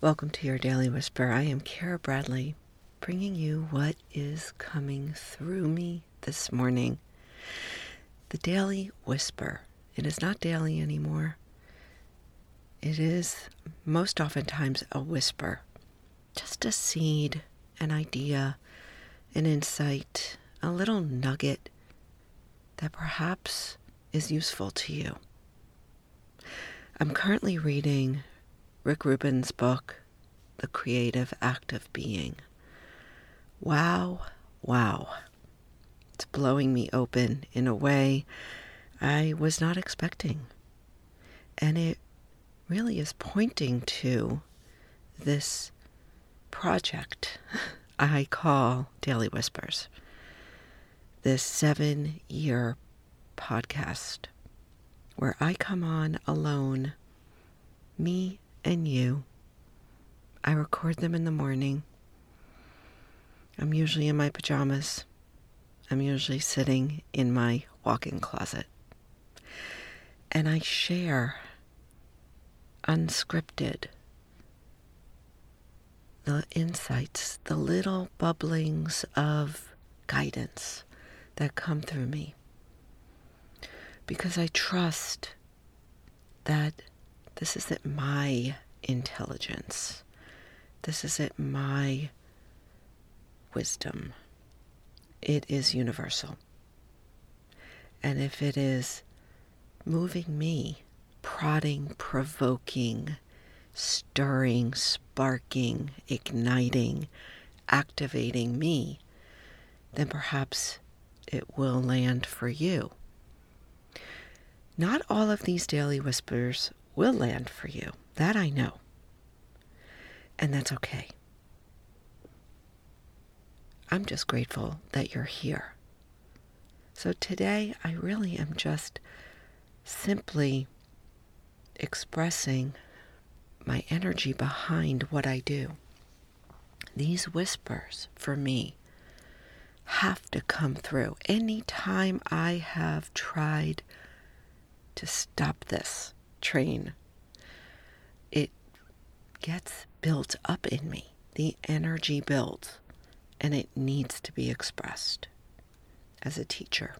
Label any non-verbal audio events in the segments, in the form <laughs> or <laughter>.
Welcome to your Daily Whisper. I am Kara Bradley, bringing you what is coming through me this morning. The Daily Whisper. It is not daily anymore. It is most oftentimes a whisper, just a seed, an idea, an insight, a little nugget that perhaps is useful to you. I'm currently reading Rick Rubin's book, The Creative Act of Being. Wow, wow. It's blowing me open in a way I was not expecting. And it really is pointing to this project <laughs> I call Daily Whispers, this seven year podcast where I come on alone, me and you. I record them in the morning. I'm usually in my pajamas. I'm usually sitting in my walk in closet. And I share unscripted the insights, the little bubblings of guidance that come through me. Because I trust that this isn't my intelligence. This isn't my wisdom. It is universal. And if it is moving me, prodding, provoking, stirring, sparking, igniting, activating me, then perhaps it will land for you. Not all of these daily whispers will land for you. That I know. And that's okay. I'm just grateful that you're here. So today, I really am just simply expressing my energy behind what I do. These whispers for me have to come through. Anytime I have tried to stop this, train, it gets built up in me. The energy builds and it needs to be expressed. As a teacher,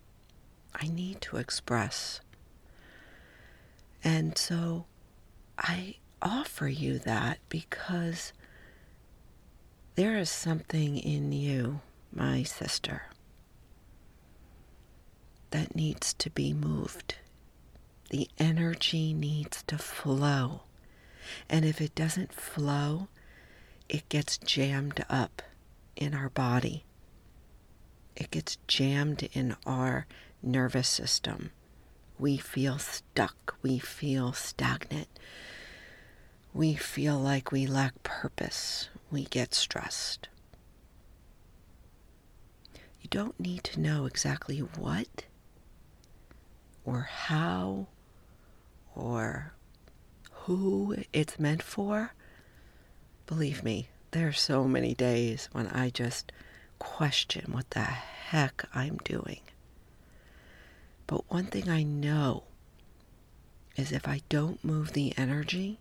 I need to express. And so I offer you that because there is something in you, my sister, that needs to be moved the energy needs to flow. And if it doesn't flow, it gets jammed up in our body. It gets jammed in our nervous system. We feel stuck. We feel stagnant. We feel like we lack purpose. We get stressed. You don't need to know exactly what or how or who it's meant for, believe me, there are so many days when I just question what the heck I'm doing. But one thing I know is if I don't move the energy,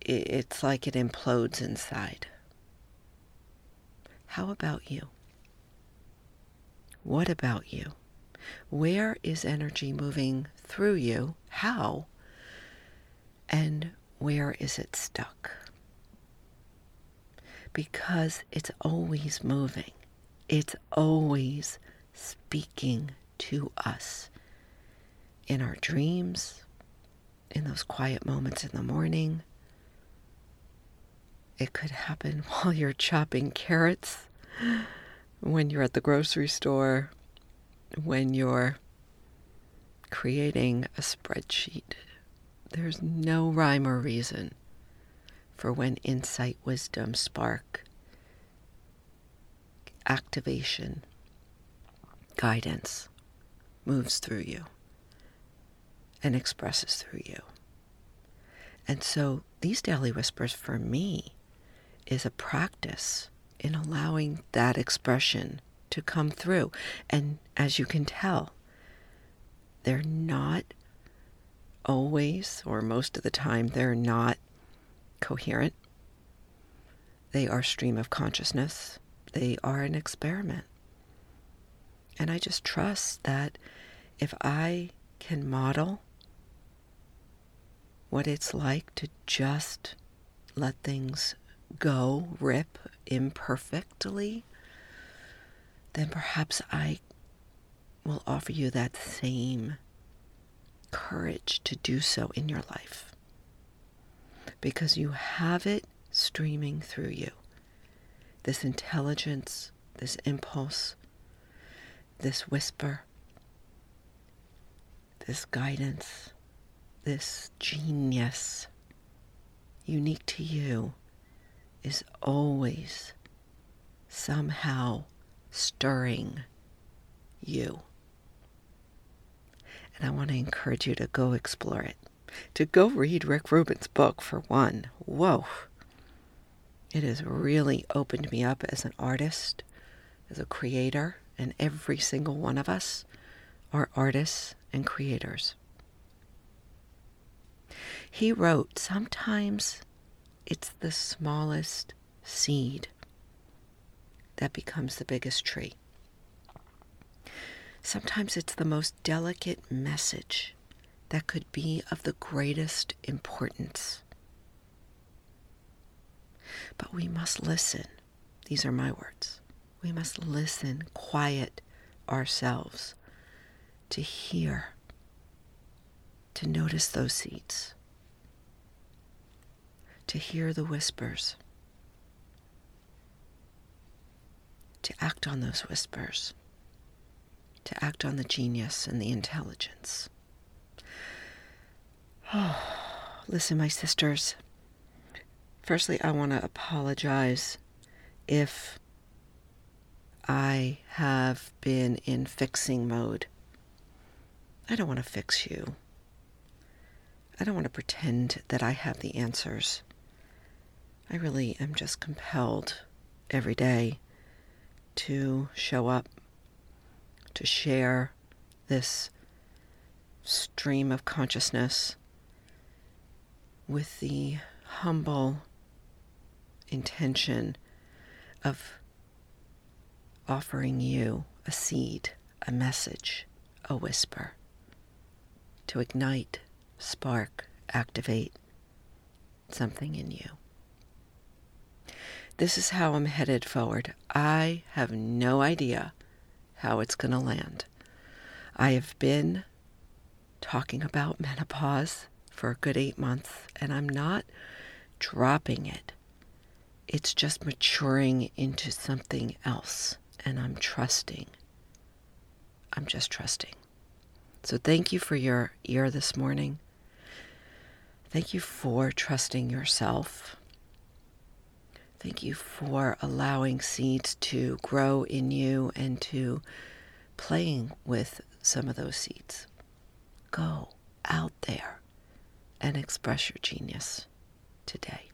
it's like it implodes inside. How about you? What about you? Where is energy moving through you? How? And where is it stuck? Because it's always moving, it's always speaking to us in our dreams, in those quiet moments in the morning. It could happen <laughs> while you're chopping carrots, when you're at the grocery store, when you're creating a spreadsheet. There's no rhyme or reason for when insight, wisdom, spark, activation, guidance moves through you and expresses through you. And so these daily whispers for me is a practice in allowing that expression to come through. And as you can tell, they're not always, or most of the time, they're not coherent. They are stream of consciousness. They are an experiment. And I just trust that if I can model what it's like to just let things go, rip imperfectly, then perhaps I will offer you that same courage to do so in your life. Because you have it streaming through you. This intelligence, this impulse, this whisper, this guidance, this genius, unique to you, is always somehow stirring you. And I want to encourage you to go explore it. To go read Rick Rubin's book, for one. Whoa. It has really opened me up as an artist, as a creator, and every single one of us are artists and creators. He wrote, Sometimes it's the smallest seed that becomes the biggest tree. Sometimes it's the most delicate message that could be of the greatest importance. But we must listen. These are my words. We must listen, quiet ourselves to hear, to notice those seeds, to hear the whispers, to act on those whispers, to act on the genius and the intelligence. Oh, <sighs> listen, my sisters. Firstly, I want to apologize if I have been in fixing mode. I don't want to fix you. I don't want to pretend that I have the answers. I really am just compelled every day to show up, to share this stream of consciousness with the humble intention of offering you a seed, a message, a whisper to ignite, spark, activate something in you. This is how I'm headed forward. I have no idea how it's going to land. I have been talking about menopause for a good eight months, and I'm not dropping it. It's just maturing into something else, and I'm trusting. I'm just trusting. So thank you for your ear this morning. Thank you for trusting yourself. Thank you for allowing seeds to grow in you and to playing with some of those seeds. Go out there and express your genius today.